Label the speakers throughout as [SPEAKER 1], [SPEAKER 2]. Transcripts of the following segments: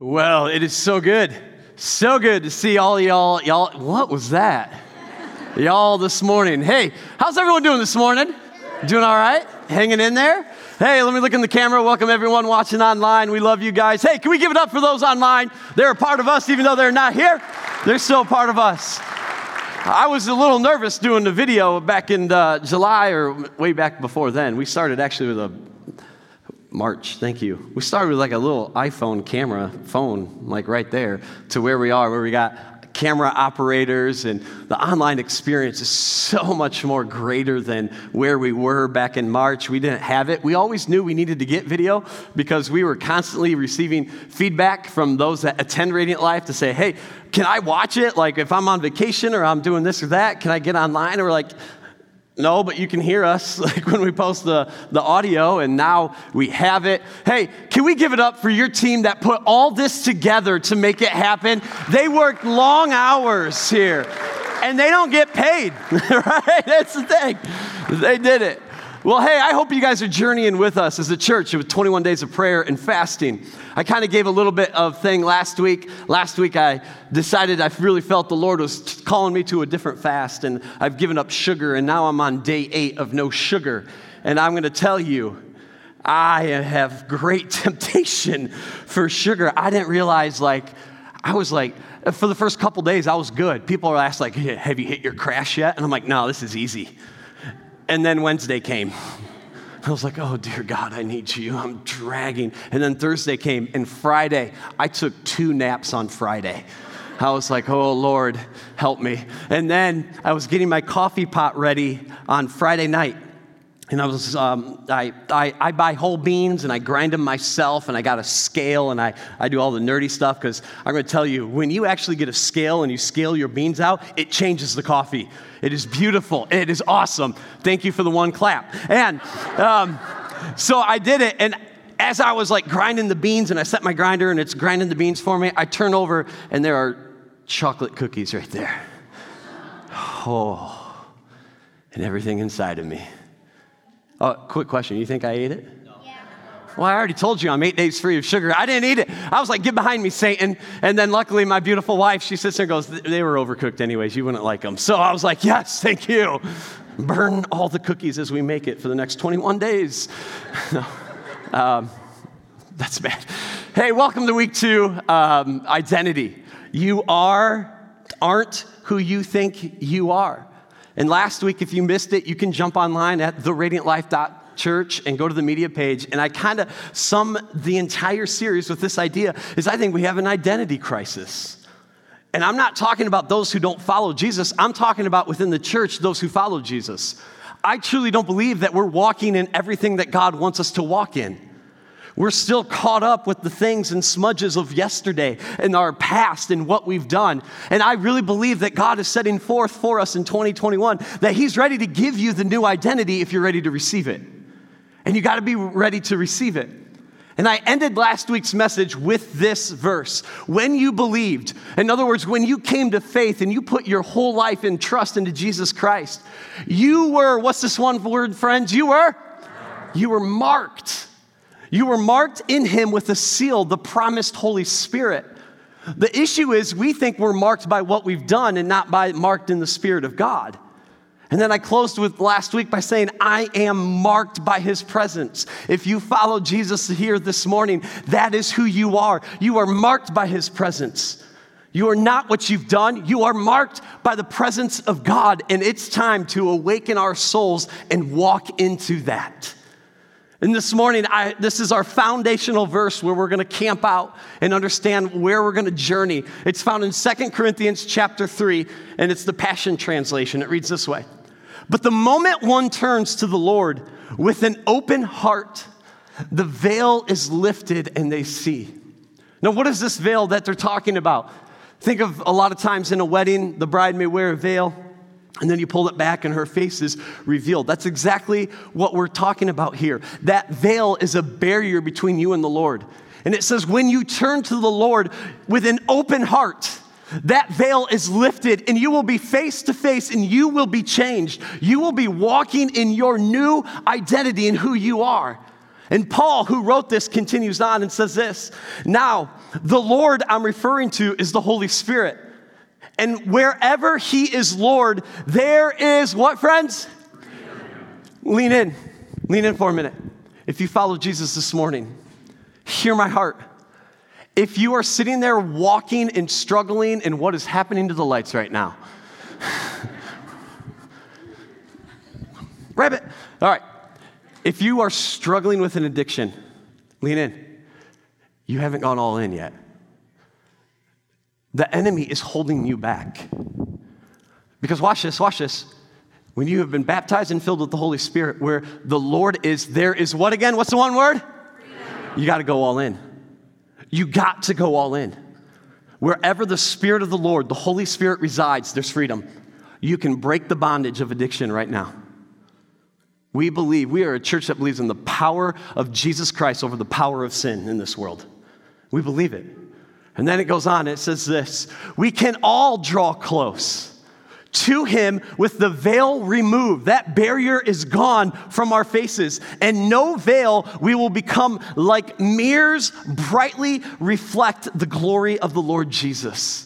[SPEAKER 1] Well, it is so good. So good to see all y'all. Y'all, what was that? y'all this morning. Hey, how's everyone doing this morning? Doing all right? Hanging in there? Hey, let me look in the camera. Welcome everyone watching online. We love you guys. Hey, can we give it up for those online? They're a part of us, even though they're not here. They're still part of us. I was a little nervous doing the video back in uh, July or way back before then. We started actually with a March, thank you. We started with like a little iPhone camera phone, like right there, to where we are, where we got camera operators, and the online experience is so much more greater than where we were back in March. We didn't have it. We always knew we needed to get video because we were constantly receiving feedback from those that attend Radiant Life to say, hey, can I watch it? Like if I'm on vacation or I'm doing this or that, can I get online? Or like, no, but you can hear us like when we post the, the audio, and now we have it. Hey, can we give it up for your team that put all this together to make it happen? They worked long hours here, and they don't get paid, right? That's the thing. They did it. Well, hey, I hope you guys are journeying with us as a church with 21 days of prayer and fasting. I kind of gave a little bit of thing last week. Last week, I decided I really felt the Lord was calling me to a different fast, and I've given up sugar, and now I'm on day eight of no sugar. And I'm going to tell you, I have great temptation for sugar. I didn't realize, like, I was like, for the first couple days, I was good. People are asked, like, have you hit your crash yet? And I'm like, no, this is easy. And then Wednesday came. I was like, oh, dear God, I need you. I'm dragging. And then Thursday came, and Friday, I took two naps on Friday. I was like, oh, Lord, help me. And then I was getting my coffee pot ready on Friday night. And I was, um, I, I, I, buy whole beans and I grind them myself and I got a scale and I, I do all the nerdy stuff because I'm going to tell you, when you actually get a scale and you scale your beans out, it changes the coffee. It is beautiful. It is awesome. Thank you for the one clap. And um, so I did it. And as I was like grinding the beans and I set my grinder and it's grinding the beans for me, I turn over and there are chocolate cookies right there. Oh, and everything inside of me. Oh, quick question. You think I ate it? Well, I already told you I'm eight days free of sugar. I didn't eat it. I was like, get behind me, Satan. And then luckily, my beautiful wife, she sits there and goes, they were overcooked anyways. You wouldn't like them. So I was like, yes, thank you. Burn all the cookies as we make it for the next 21 days. um, that's bad. Hey, welcome to week two um, identity. You are, aren't who you think you are. And last week, if you missed it, you can jump online at theradiantlife.com church and go to the media page. And I kind of sum the entire series with this idea is I think we have an identity crisis. And I'm not talking about those who don't follow Jesus. I'm talking about within the church, those who follow Jesus. I truly don't believe that we're walking in everything that God wants us to walk in. We're still caught up with the things and smudges of yesterday and our past and what we've done. And I really believe that God is setting forth for us in 2021 that He's ready to give you the new identity if you're ready to receive it and you got to be ready to receive it. And I ended last week's message with this verse. When you believed, in other words, when you came to faith and you put your whole life in trust into Jesus Christ, you were, what's this one word, friends? You were? You were marked. You were marked in Him with a seal, the promised Holy Spirit. The issue is we think we're marked by what we've done and not by marked in the Spirit of God. And then I closed with last week by saying, I am marked by his presence. If you follow Jesus here this morning, that is who you are. You are marked by his presence. You are not what you've done. You are marked by the presence of God. And it's time to awaken our souls and walk into that. And this morning, I, this is our foundational verse where we're going to camp out and understand where we're going to journey. It's found in Second Corinthians chapter 3, and it's the Passion Translation. It reads this way but the moment one turns to the Lord with an open heart, the veil is lifted and they see. Now, what is this veil that they're talking about? Think of a lot of times in a wedding, the bride may wear a veil, and then you pull it back and her face is revealed. That's exactly what we're talking about here. That veil is a barrier between you and the Lord. And it says, when you turn to the Lord with an open heart, that veil is lifted and you will be face to face and you will be changed. You will be walking in your new identity and who you are. And Paul, who wrote this, continues on and says this Now, the Lord I'm referring to is the Holy Spirit. And wherever He is Lord, there is what, friends? Lean in. Lean in for a minute. If you follow Jesus this morning, hear my heart. If you are sitting there walking and struggling in what is happening to the lights right now, rabbit. All right. If you are struggling with an addiction, lean in. You haven't gone all in yet. The enemy is holding you back. Because watch this, watch this. When you have been baptized and filled with the Holy Spirit, where the Lord is, there is what again? What's the one word? You got to go all in. You got to go all in. Wherever the Spirit of the Lord, the Holy Spirit resides, there's freedom. You can break the bondage of addiction right now. We believe, we are a church that believes in the power of Jesus Christ over the power of sin in this world. We believe it. And then it goes on, it says this We can all draw close to him with the veil removed. That barrier is gone from our faces. And no veil, we will become like mirrors, brightly reflect the glory of the Lord Jesus.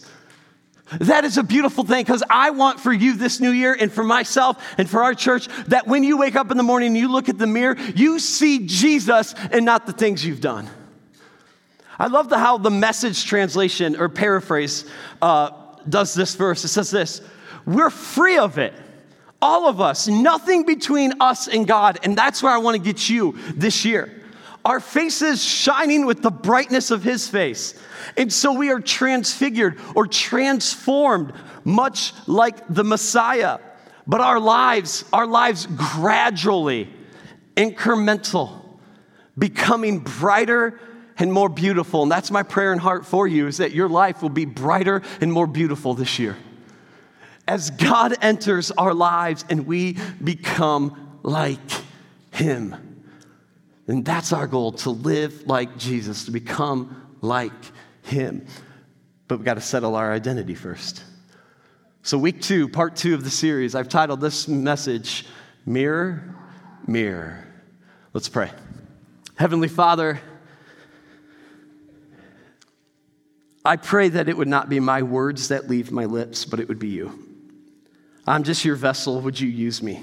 [SPEAKER 1] That is a beautiful thing because I want for you this new year and for myself and for our church that when you wake up in the morning and you look at the mirror, you see Jesus and not the things you've done. I love the, how the message translation or paraphrase uh, does this verse. It says this We're free of it. All of us, nothing between us and God. And that's where I want to get you this year. Our faces shining with the brightness of His face. And so we are transfigured or transformed, much like the Messiah. But our lives, our lives gradually, incremental, becoming brighter and more beautiful. And that's my prayer and heart for you is that your life will be brighter and more beautiful this year. As God enters our lives and we become like Him. And that's our goal to live like Jesus, to become like him. But we've got to settle our identity first. So, week two, part two of the series, I've titled this message, Mirror, Mirror. Let's pray. Heavenly Father, I pray that it would not be my words that leave my lips, but it would be you. I'm just your vessel. Would you use me?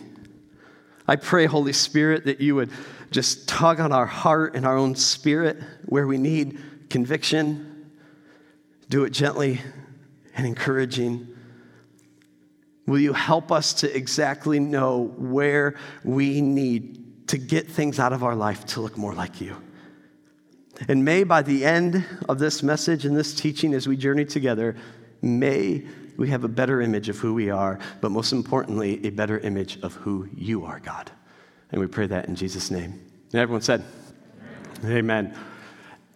[SPEAKER 1] I pray, Holy Spirit, that you would just tug on our heart and our own spirit where we need conviction, do it gently and encouraging. Will you help us to exactly know where we need to get things out of our life to look more like you? And may by the end of this message and this teaching as we journey together, may we have a better image of who we are, but most importantly, a better image of who you are, God. And we pray that in Jesus' name. And everyone said, Amen. Amen.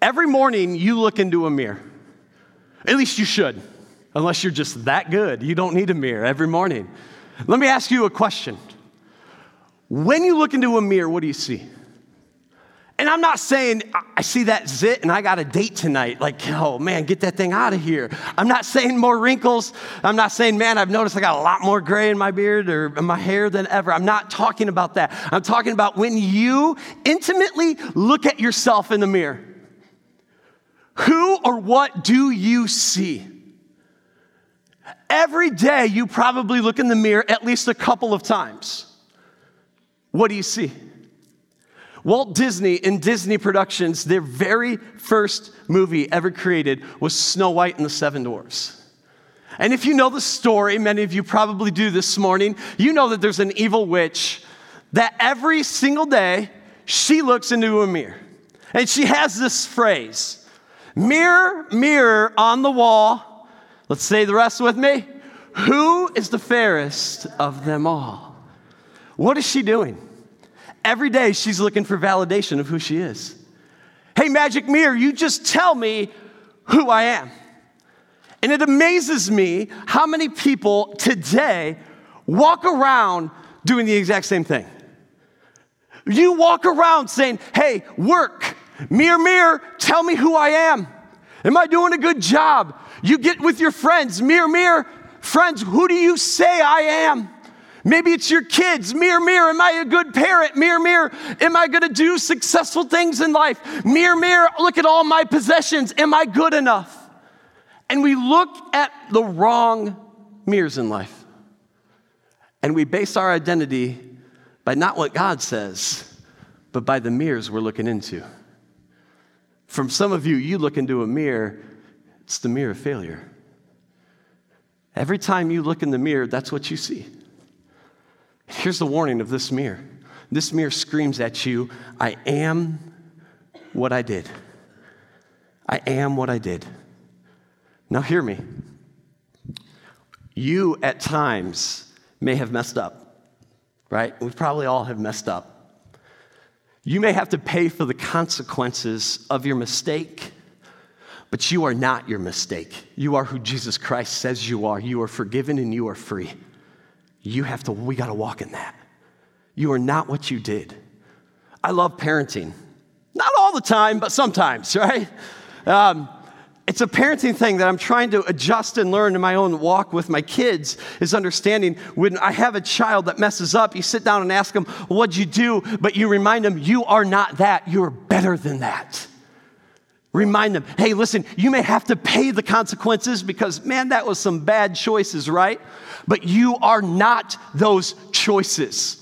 [SPEAKER 1] Every morning you look into a mirror. At least you should, unless you're just that good. You don't need a mirror every morning. Let me ask you a question. When you look into a mirror, what do you see? And I'm not saying I see that zit and I got a date tonight. Like, oh man, get that thing out of here. I'm not saying more wrinkles. I'm not saying, man, I've noticed I got a lot more gray in my beard or in my hair than ever. I'm not talking about that. I'm talking about when you intimately look at yourself in the mirror. Who or what do you see? Every day, you probably look in the mirror at least a couple of times. What do you see? Walt Disney in Disney Productions, their very first movie ever created was Snow White and the Seven Dwarfs. And if you know the story, many of you probably do this morning, you know that there's an evil witch that every single day she looks into a mirror. And she has this phrase Mirror, mirror on the wall. Let's say the rest with me. Who is the fairest of them all? What is she doing? Every day she's looking for validation of who she is. Hey, magic mirror, you just tell me who I am. And it amazes me how many people today walk around doing the exact same thing. You walk around saying, hey, work, Mirror, mirror, tell me who I am. Am I doing a good job? You get with your friends, mirror, mirror, friends, who do you say I am? Maybe it's your kids. Mirror, mirror, am I a good parent? Mirror, mirror, am I going to do successful things in life? Mirror, mirror, look at all my possessions. Am I good enough? And we look at the wrong mirrors in life. And we base our identity by not what God says, but by the mirrors we're looking into. From some of you, you look into a mirror, it's the mirror of failure. Every time you look in the mirror, that's what you see. Here's the warning of this mirror this mirror screams at you I am what I did. I am what I did. Now, hear me. You at times may have messed up, right? We probably all have messed up. You may have to pay for the consequences of your mistake, but you are not your mistake. You are who Jesus Christ says you are. You are forgiven and you are free. You have to, we got to walk in that. You are not what you did. I love parenting. Not all the time, but sometimes, right? Um, it's a parenting thing that I'm trying to adjust and learn in my own walk with my kids is understanding when I have a child that messes up, you sit down and ask them, What'd you do? But you remind them, You are not that. You are better than that. Remind them, Hey, listen, you may have to pay the consequences because, man, that was some bad choices, right? But you are not those choices.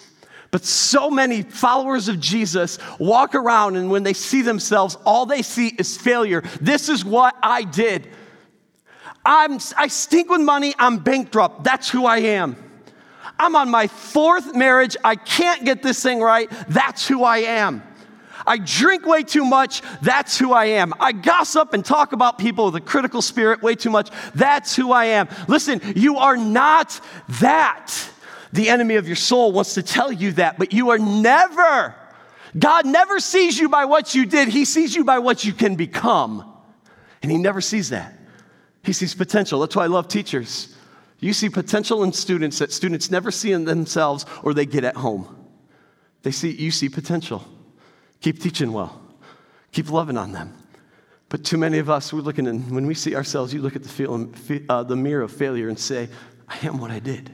[SPEAKER 1] But so many followers of Jesus walk around and when they see themselves, all they see is failure. This is what I did. I'm, I stink with money, I'm bankrupt. That's who I am. I'm on my fourth marriage, I can't get this thing right. That's who I am. I drink way too much. That's who I am. I gossip and talk about people with a critical spirit way too much. That's who I am. Listen, you are not that. The enemy of your soul wants to tell you that, but you are never. God never sees you by what you did, He sees you by what you can become. And He never sees that. He sees potential. That's why I love teachers. You see potential in students that students never see in themselves or they get at home. They see, you see potential. Keep teaching well, keep loving on them. But too many of us, we're looking, and when we see ourselves, you look at the, feel, uh, the mirror of failure and say, I am what I did.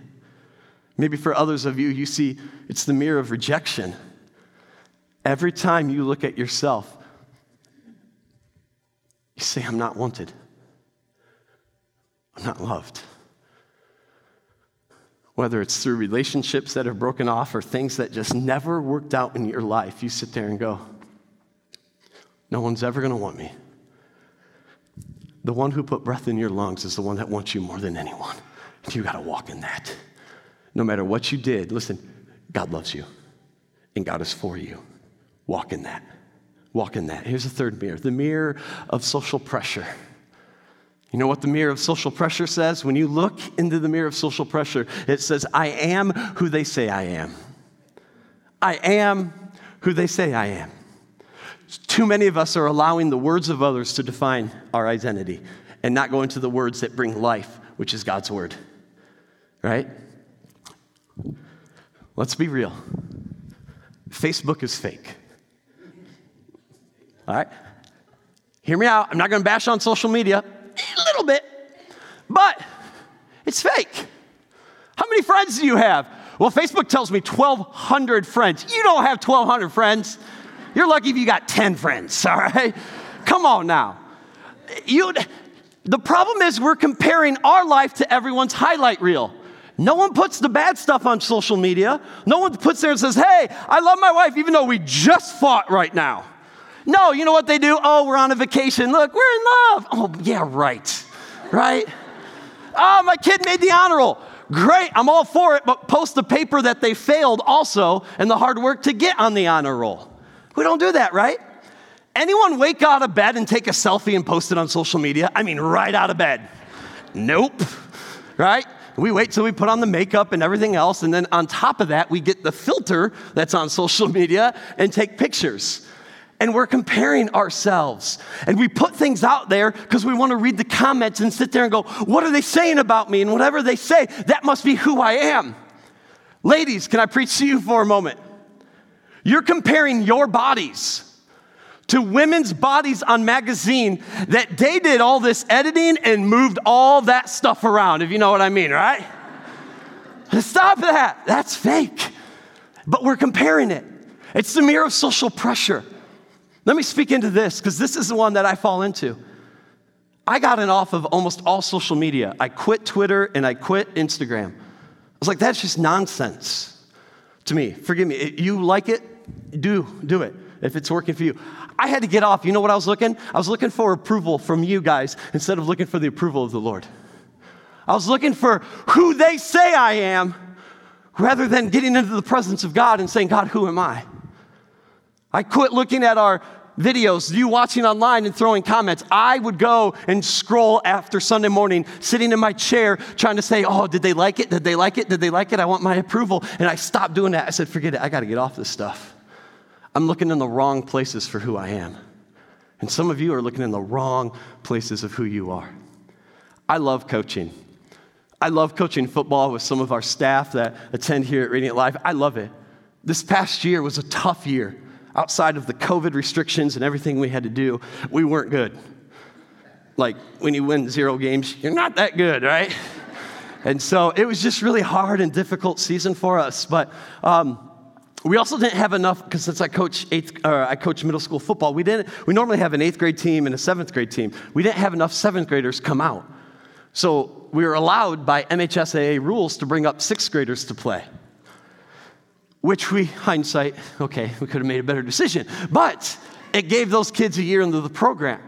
[SPEAKER 1] Maybe for others of you, you see it's the mirror of rejection. Every time you look at yourself, you say, I'm not wanted. I'm not loved. Whether it's through relationships that have broken off or things that just never worked out in your life, you sit there and go, No one's ever going to want me. The one who put breath in your lungs is the one that wants you more than anyone. You got to walk in that. No matter what you did, listen, God loves you and God is for you. Walk in that. Walk in that. Here's the third mirror the mirror of social pressure. You know what the mirror of social pressure says? When you look into the mirror of social pressure, it says, I am who they say I am. I am who they say I am. Too many of us are allowing the words of others to define our identity and not going to the words that bring life, which is God's word. Right? Let's be real. Facebook is fake. All right? Hear me out. I'm not going to bash on social media, a little bit, but it's fake. How many friends do you have? Well, Facebook tells me 1,200 friends. You don't have 1,200 friends. You're lucky if you got 10 friends, all right? Come on now. You, the problem is we're comparing our life to everyone's highlight reel. No one puts the bad stuff on social media. No one puts there and says, hey, I love my wife, even though we just fought right now. No, you know what they do? Oh, we're on a vacation. Look, we're in love. Oh, yeah, right. Right? oh, my kid made the honor roll. Great, I'm all for it, but post the paper that they failed also and the hard work to get on the honor roll. We don't do that, right? Anyone wake out of bed and take a selfie and post it on social media? I mean, right out of bed. Nope. Right? We wait till we put on the makeup and everything else, and then on top of that, we get the filter that's on social media and take pictures. And we're comparing ourselves. And we put things out there because we want to read the comments and sit there and go, What are they saying about me? And whatever they say, that must be who I am. Ladies, can I preach to you for a moment? You're comparing your bodies to women's bodies on magazine that they did all this editing and moved all that stuff around, if you know what I mean, right? Stop that. That's fake. But we're comparing it. It's the mirror of social pressure. Let me speak into this because this is the one that I fall into. I got it off of almost all social media. I quit Twitter and I quit Instagram. I was like, that's just nonsense to me. Forgive me. You like it? Do, do it if it's working for you. I had to get off. You know what I was looking? I was looking for approval from you guys instead of looking for the approval of the Lord. I was looking for who they say I am rather than getting into the presence of God and saying, God, who am I? I quit looking at our videos, you watching online and throwing comments. I would go and scroll after Sunday morning, sitting in my chair, trying to say, Oh, did they like it? Did they like it? Did they like it? I want my approval. And I stopped doing that. I said, Forget it. I got to get off this stuff. I'm looking in the wrong places for who I am. And some of you are looking in the wrong places of who you are. I love coaching. I love coaching football with some of our staff that attend here at Radiant Life. I love it. This past year was a tough year. Outside of the COVID restrictions and everything we had to do, we weren't good. Like when you win zero games, you're not that good, right? And so it was just really hard and difficult season for us. But um, we also didn't have enough because since I coach eighth, or I coach middle school football, we didn't. We normally have an eighth grade team and a seventh grade team. We didn't have enough seventh graders come out. So we were allowed by MHSAA rules to bring up sixth graders to play. Which we, hindsight, okay, we could have made a better decision. But it gave those kids a year into the program.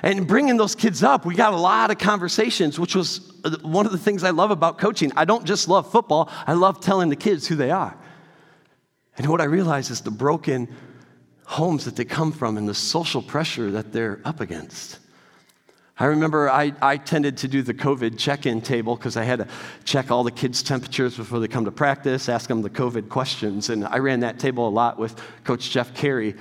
[SPEAKER 1] And bringing those kids up, we got a lot of conversations, which was uh, one of the things I love about coaching. I don't just love football, I love telling the kids who they are. And what I realize is the broken homes that they come from and the social pressure that they're up against. I remember I, I tended to do the COVID check in table because I had to check all the kids' temperatures before they come to practice, ask them the COVID questions. And I ran that table a lot with Coach Jeff Carey.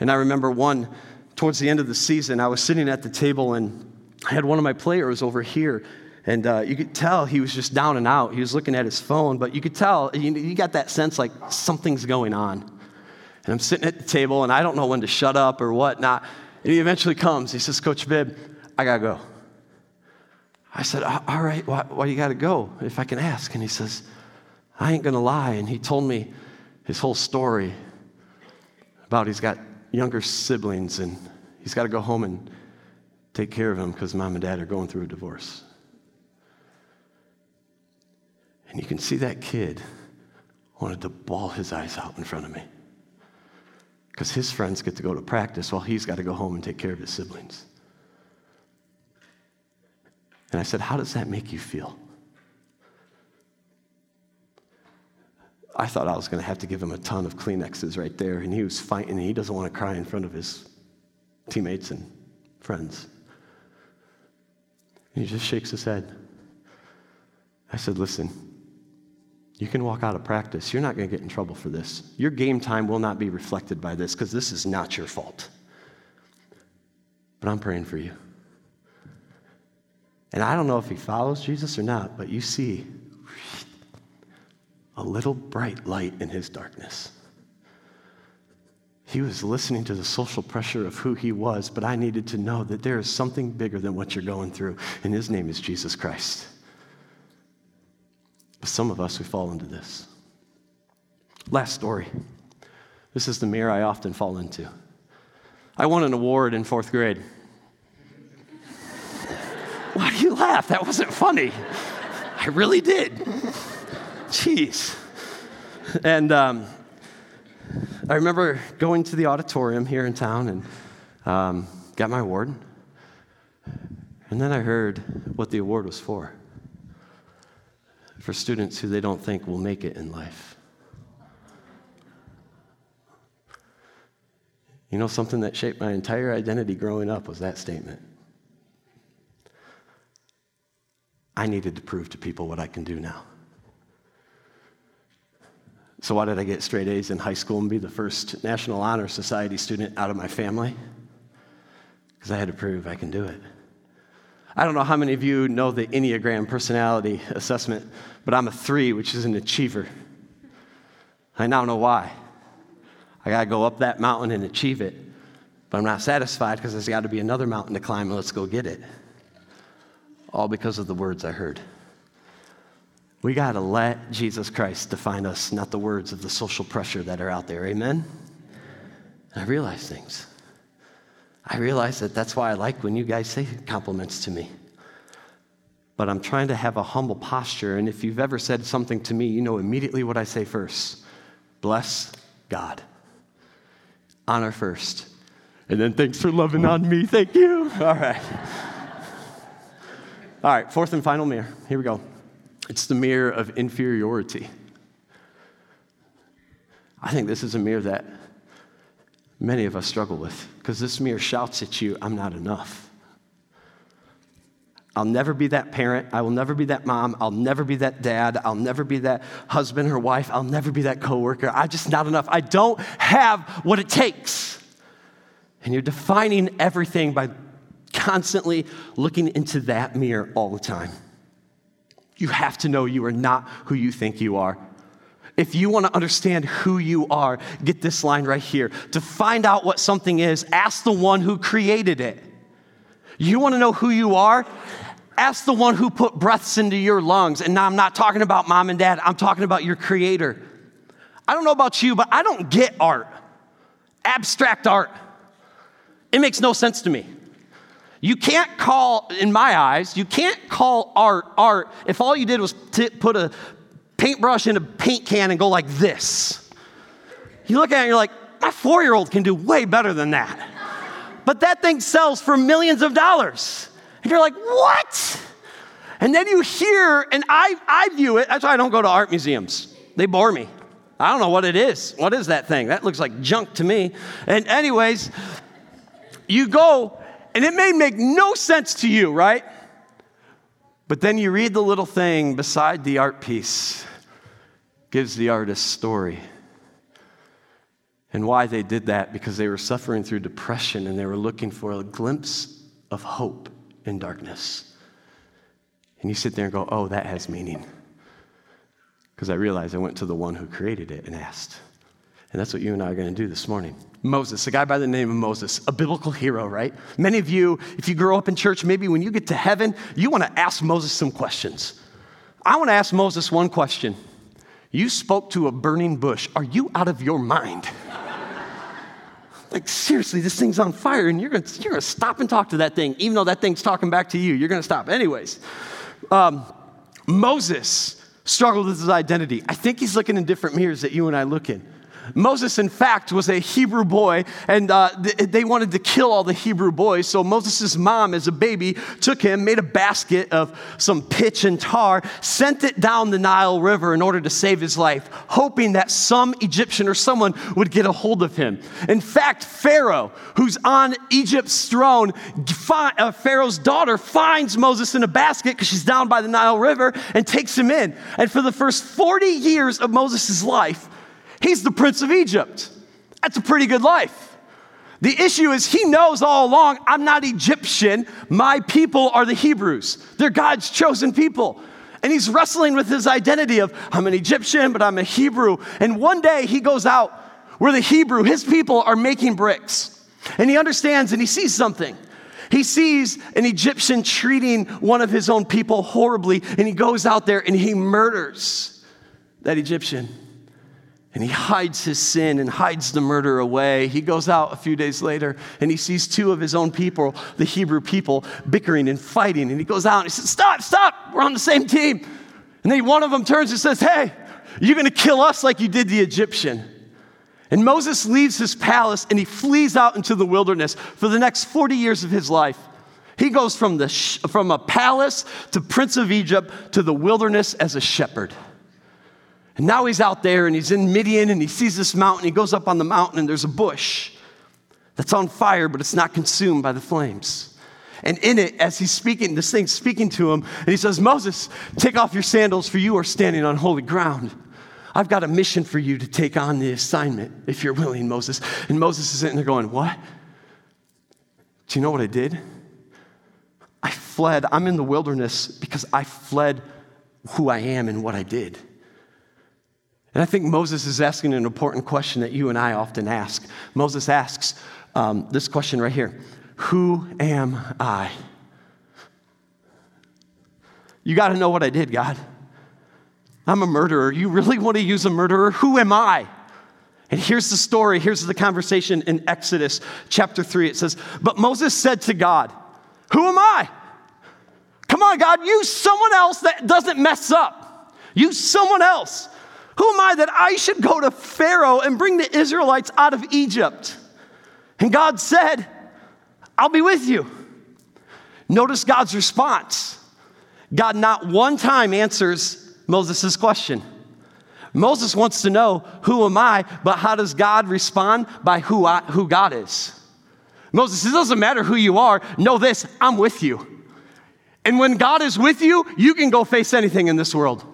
[SPEAKER 1] And I remember one, towards the end of the season, I was sitting at the table and I had one of my players over here. And uh, you could tell he was just down and out. He was looking at his phone, but you could tell, you, you got that sense like something's going on. And I'm sitting at the table and I don't know when to shut up or whatnot. And he eventually comes. He says, Coach Bibb, I got to go. I said, All right, why, why you got to go, if I can ask? And he says, I ain't going to lie. And he told me his whole story about he's got younger siblings and he's got to go home and take care of them because mom and dad are going through a divorce. And you can see that kid wanted to bawl his eyes out in front of me because his friends get to go to practice while he's got to go home and take care of his siblings. And I said, How does that make you feel? I thought I was going to have to give him a ton of Kleenexes right there, and he was fighting, he doesn't want to cry in front of his teammates and friends. And he just shakes his head. I said, Listen, you can walk out of practice. You're not going to get in trouble for this. Your game time will not be reflected by this because this is not your fault. But I'm praying for you. And I don't know if he follows Jesus or not, but you see a little bright light in his darkness. He was listening to the social pressure of who he was, but I needed to know that there is something bigger than what you're going through, and his name is Jesus Christ. But some of us, we fall into this. Last story. This is the mirror I often fall into. I won an award in fourth grade. Why do you laugh? That wasn't funny. I really did. Jeez. And um, I remember going to the auditorium here in town and um, got my award. And then I heard what the award was for for students who they don't think will make it in life. You know, something that shaped my entire identity growing up was that statement. I needed to prove to people what I can do now. So, why did I get straight A's in high school and be the first National Honor Society student out of my family? Because I had to prove I can do it. I don't know how many of you know the Enneagram personality assessment, but I'm a three, which is an achiever. I now know why. I got to go up that mountain and achieve it, but I'm not satisfied because there's got to be another mountain to climb and let's go get it all because of the words I heard. We got to let Jesus Christ define us, not the words of the social pressure that are out there. Amen? And I realize things. I realize that that's why I like when you guys say compliments to me. But I'm trying to have a humble posture. And if you've ever said something to me, you know immediately what I say first bless God. Honor first. And then thanks for loving on me. Thank you. All right. All right, fourth and final mirror. Here we go. It's the mirror of inferiority. I think this is a mirror that many of us struggle with because this mirror shouts at you, I'm not enough. I'll never be that parent. I will never be that mom. I'll never be that dad. I'll never be that husband or wife. I'll never be that coworker. I'm just not enough. I don't have what it takes. And you're defining everything by constantly looking into that mirror all the time. You have to know you are not who you think you are. If you want to understand who you are, get this line right here. To find out what something is, ask the one who created it. You want to know who you are? Ask the one who put breaths into your lungs. And now I'm not talking about mom and dad, I'm talking about your creator. I don't know about you, but I don't get art, abstract art. It makes no sense to me. You can't call, in my eyes, you can't call art art if all you did was t- put a paintbrush in a paint can and go like this. You look at it and you're like, my four year old can do way better than that. But that thing sells for millions of dollars. And you're like, what? And then you hear, and I, I view it, that's why I don't go to art museums. They bore me. I don't know what it is. What is that thing? That looks like junk to me. And, anyways, you go, and it may make no sense to you, right? But then you read the little thing beside the art piece, gives the artist story. And why they did that? Because they were suffering through depression and they were looking for a glimpse of hope in darkness. And you sit there and go, oh, that has meaning. Because I realized I went to the one who created it and asked. And that's what you and I are going to do this morning. Moses, a guy by the name of Moses, a biblical hero, right? Many of you, if you grow up in church, maybe when you get to heaven, you want to ask Moses some questions. I want to ask Moses one question. You spoke to a burning bush. Are you out of your mind? like, seriously, this thing's on fire, and you're going you're gonna stop and talk to that thing, even though that thing's talking back to you. You're going to stop. Anyways, um, Moses struggled with his identity. I think he's looking in different mirrors that you and I look in. Moses, in fact, was a Hebrew boy, and uh, th- they wanted to kill all the Hebrew boys. So Moses' mom, as a baby, took him, made a basket of some pitch and tar, sent it down the Nile River in order to save his life, hoping that some Egyptian or someone would get a hold of him. In fact, Pharaoh, who's on Egypt's throne, fi- uh, Pharaoh's daughter finds Moses in a basket because she's down by the Nile River and takes him in. And for the first 40 years of Moses' life, He's the prince of Egypt. That's a pretty good life. The issue is he knows all along I'm not Egyptian. My people are the Hebrews. They're God's chosen people. And he's wrestling with his identity of I'm an Egyptian, but I'm a Hebrew. And one day he goes out where the Hebrew, his people, are making bricks. And he understands and he sees something. He sees an Egyptian treating one of his own people horribly, and he goes out there and he murders that Egyptian and he hides his sin and hides the murder away. He goes out a few days later and he sees two of his own people, the Hebrew people, bickering and fighting. And he goes out and he says, Stop, stop, we're on the same team. And then one of them turns and says, Hey, you're gonna kill us like you did the Egyptian. And Moses leaves his palace and he flees out into the wilderness for the next 40 years of his life. He goes from, the sh- from a palace to Prince of Egypt to the wilderness as a shepherd. And now he's out there and he's in Midian and he sees this mountain. He goes up on the mountain and there's a bush that's on fire, but it's not consumed by the flames. And in it, as he's speaking, this thing's speaking to him, and he says, Moses, take off your sandals, for you are standing on holy ground. I've got a mission for you to take on the assignment, if you're willing, Moses. And Moses is sitting there going, What? Do you know what I did? I fled. I'm in the wilderness because I fled who I am and what I did. And I think Moses is asking an important question that you and I often ask. Moses asks um, this question right here Who am I? You got to know what I did, God. I'm a murderer. You really want to use a murderer? Who am I? And here's the story. Here's the conversation in Exodus chapter 3. It says, But Moses said to God, Who am I? Come on, God, use someone else that doesn't mess up. Use someone else. Who am I that I should go to Pharaoh and bring the Israelites out of Egypt? And God said, I'll be with you. Notice God's response. God not one time answers Moses' question. Moses wants to know, Who am I? But how does God respond? By who, I, who God is. Moses, it doesn't matter who you are. Know this I'm with you. And when God is with you, you can go face anything in this world.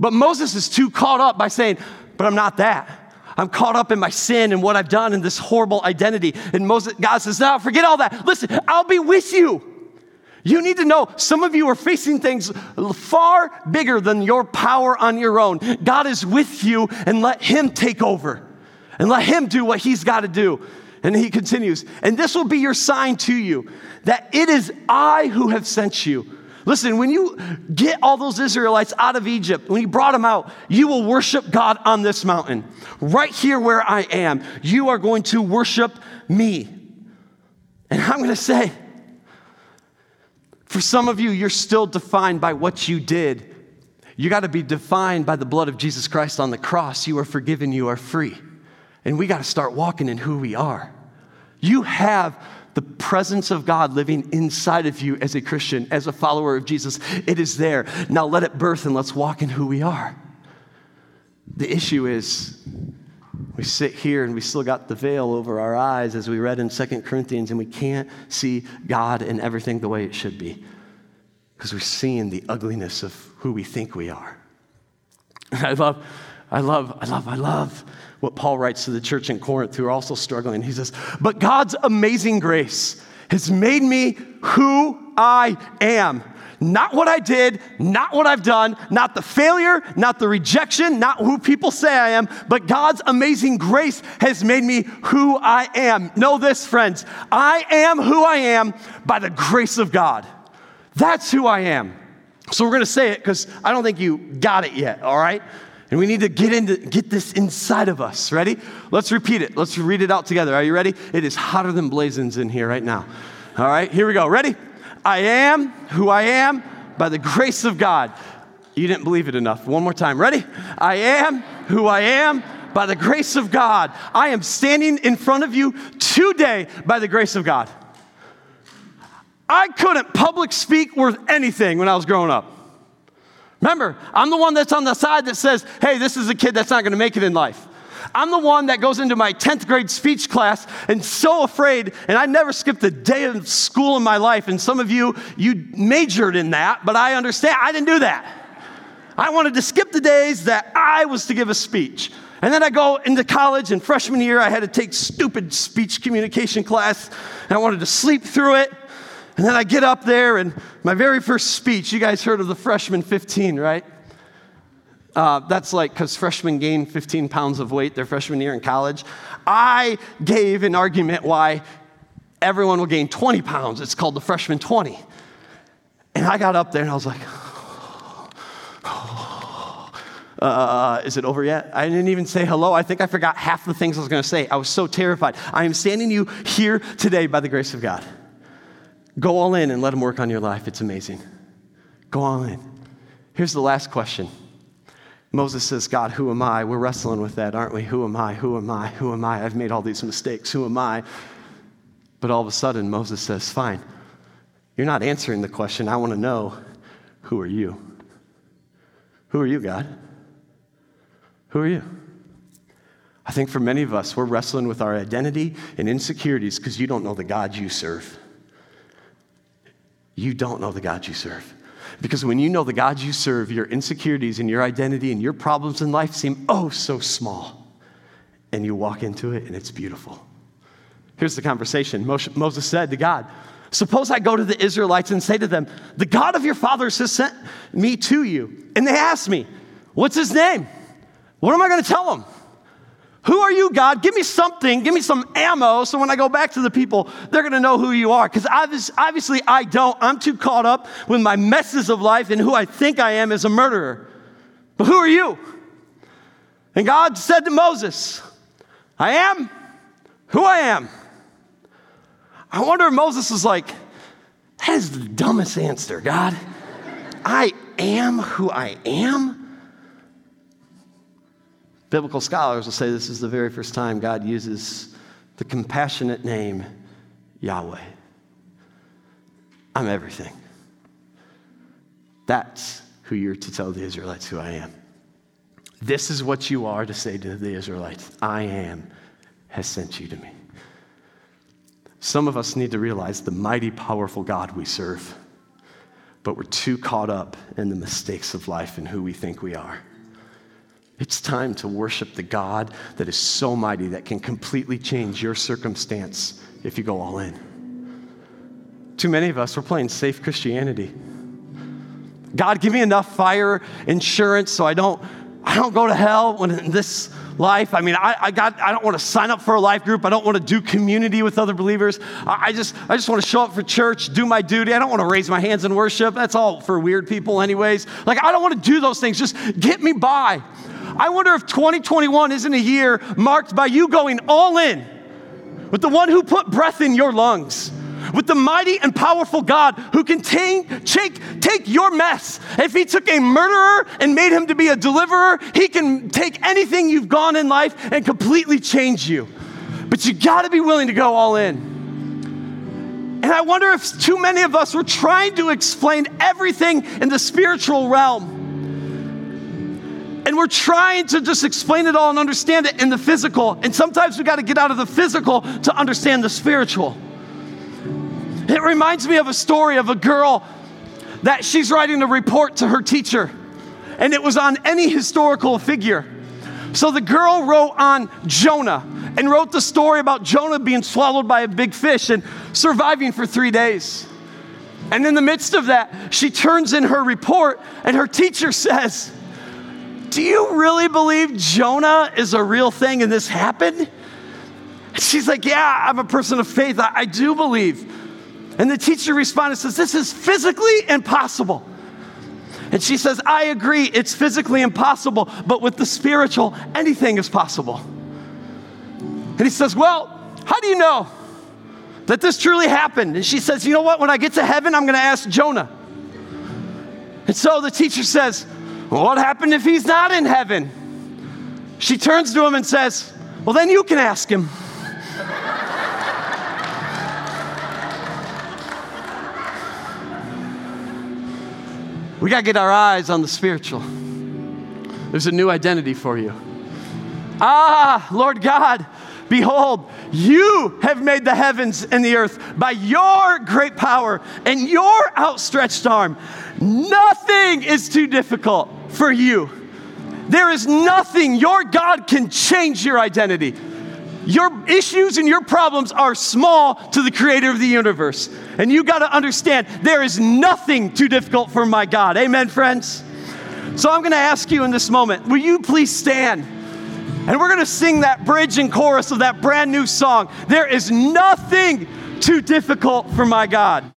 [SPEAKER 1] But Moses is too caught up by saying, But I'm not that. I'm caught up in my sin and what I've done and this horrible identity. And Moses, God says, Now forget all that. Listen, I'll be with you. You need to know some of you are facing things far bigger than your power on your own. God is with you and let Him take over and let Him do what He's got to do. And He continues, and this will be your sign to you that it is I who have sent you. Listen, when you get all those Israelites out of Egypt, when you brought them out, you will worship God on this mountain. Right here where I am, you are going to worship me. And I'm going to say, for some of you, you're still defined by what you did. You got to be defined by the blood of Jesus Christ on the cross. You are forgiven, you are free. And we got to start walking in who we are. You have the presence of God living inside of you as a Christian, as a follower of Jesus. It is there. Now let it birth and let's walk in who we are. The issue is we sit here and we still got the veil over our eyes as we read in Second Corinthians, and we can't see God and everything the way it should be because we're seeing the ugliness of who we think we are. I love, I love, I love, I love what Paul writes to the church in Corinth who are also struggling. He says, But God's amazing grace has made me who I am. Not what I did, not what I've done, not the failure, not the rejection, not who people say I am, but God's amazing grace has made me who I am. Know this, friends I am who I am by the grace of God. That's who I am. So we're going to say it because I don't think you got it yet, all right? And we need to get into get this inside of us. Ready? Let's repeat it. Let's read it out together. Are you ready? It is hotter than blazons in here right now. All right, here we go. Ready? I am who I am by the grace of God. You didn't believe it enough. One more time. Ready? I am who I am by the grace of God. I am standing in front of you today by the grace of God. I couldn't public speak worth anything when I was growing up. Remember, I'm the one that's on the side that says, hey, this is a kid that's not going to make it in life. I'm the one that goes into my 10th grade speech class and so afraid, and I never skipped a day of school in my life. And some of you, you majored in that, but I understand. I didn't do that. I wanted to skip the days that I was to give a speech. And then I go into college, and freshman year, I had to take stupid speech communication class, and I wanted to sleep through it. And then I get up there, and my very first speech, you guys heard of the freshman 15, right? Uh, that's like because freshmen gain 15 pounds of weight their freshman year in college. I gave an argument why everyone will gain 20 pounds. It's called the freshman 20. And I got up there and I was like, uh, is it over yet? I didn't even say hello. I think I forgot half the things I was going to say. I was so terrified. I am standing you here today by the grace of God. Go all in and let Him work on your life. It's amazing. Go all in. Here's the last question. Moses says, God, who am I? We're wrestling with that, aren't we? Who am I? Who am I? Who am I? I've made all these mistakes. Who am I? But all of a sudden, Moses says, Fine, you're not answering the question. I want to know who are you? Who are you, God? Who are you? I think for many of us, we're wrestling with our identity and insecurities because you don't know the God you serve you don't know the God you serve. Because when you know the God you serve, your insecurities and your identity and your problems in life seem oh so small. And you walk into it and it's beautiful. Here's the conversation Moses said to God, Suppose I go to the Israelites and say to them, The God of your fathers has sent me to you. And they ask me, What's his name? What am I going to tell them? Who are you, God? Give me something, give me some ammo so when I go back to the people, they're gonna know who you are. Because obviously I don't. I'm too caught up with my messes of life and who I think I am as a murderer. But who are you? And God said to Moses, I am who I am. I wonder if Moses was like, that is the dumbest answer, God. I am who I am. Biblical scholars will say this is the very first time God uses the compassionate name Yahweh. I'm everything. That's who you're to tell the Israelites who I am. This is what you are to say to the Israelites I am has sent you to me. Some of us need to realize the mighty, powerful God we serve, but we're too caught up in the mistakes of life and who we think we are. It's time to worship the God that is so mighty that can completely change your circumstance if you go all in. Too many of us, we're playing safe Christianity. God, give me enough fire insurance so I don't, I don't go to hell when this life. I mean, I, I, got, I don't want to sign up for a life group. I don't want to do community with other believers. I, I, just, I just want to show up for church, do my duty. I don't want to raise my hands in worship. That's all for weird people, anyways. Like, I don't want to do those things. Just get me by. I wonder if 2021 isn't a year marked by you going all in with the one who put breath in your lungs with the mighty and powerful God who can take, take, take your mess. If he took a murderer and made him to be a deliverer, he can take anything you've gone in life and completely change you. But you gotta be willing to go all in. And I wonder if too many of us were trying to explain everything in the spiritual realm. And we're trying to just explain it all and understand it in the physical. And sometimes we got to get out of the physical to understand the spiritual. It reminds me of a story of a girl that she's writing a report to her teacher, and it was on any historical figure. So the girl wrote on Jonah and wrote the story about Jonah being swallowed by a big fish and surviving for three days. And in the midst of that, she turns in her report, and her teacher says, Do you really believe Jonah is a real thing and this happened? She's like, Yeah, I'm a person of faith. I, I do believe. And the teacher responded says, This is physically impossible. And she says, I agree, it's physically impossible, but with the spiritual, anything is possible. And he says, Well, how do you know that this truly happened? And she says, You know what? When I get to heaven, I'm going to ask Jonah. And so the teacher says, well, What happened if he's not in heaven? She turns to him and says, Well, then you can ask him. We got to get our eyes on the spiritual. There's a new identity for you. Ah, Lord God, behold, you have made the heavens and the earth by your great power and your outstretched arm. Nothing is too difficult for you. There is nothing your God can change your identity. Your issues and your problems are small to the creator of the universe. And you got to understand there is nothing too difficult for my God. Amen, friends? So I'm going to ask you in this moment will you please stand? And we're going to sing that bridge and chorus of that brand new song. There is nothing too difficult for my God.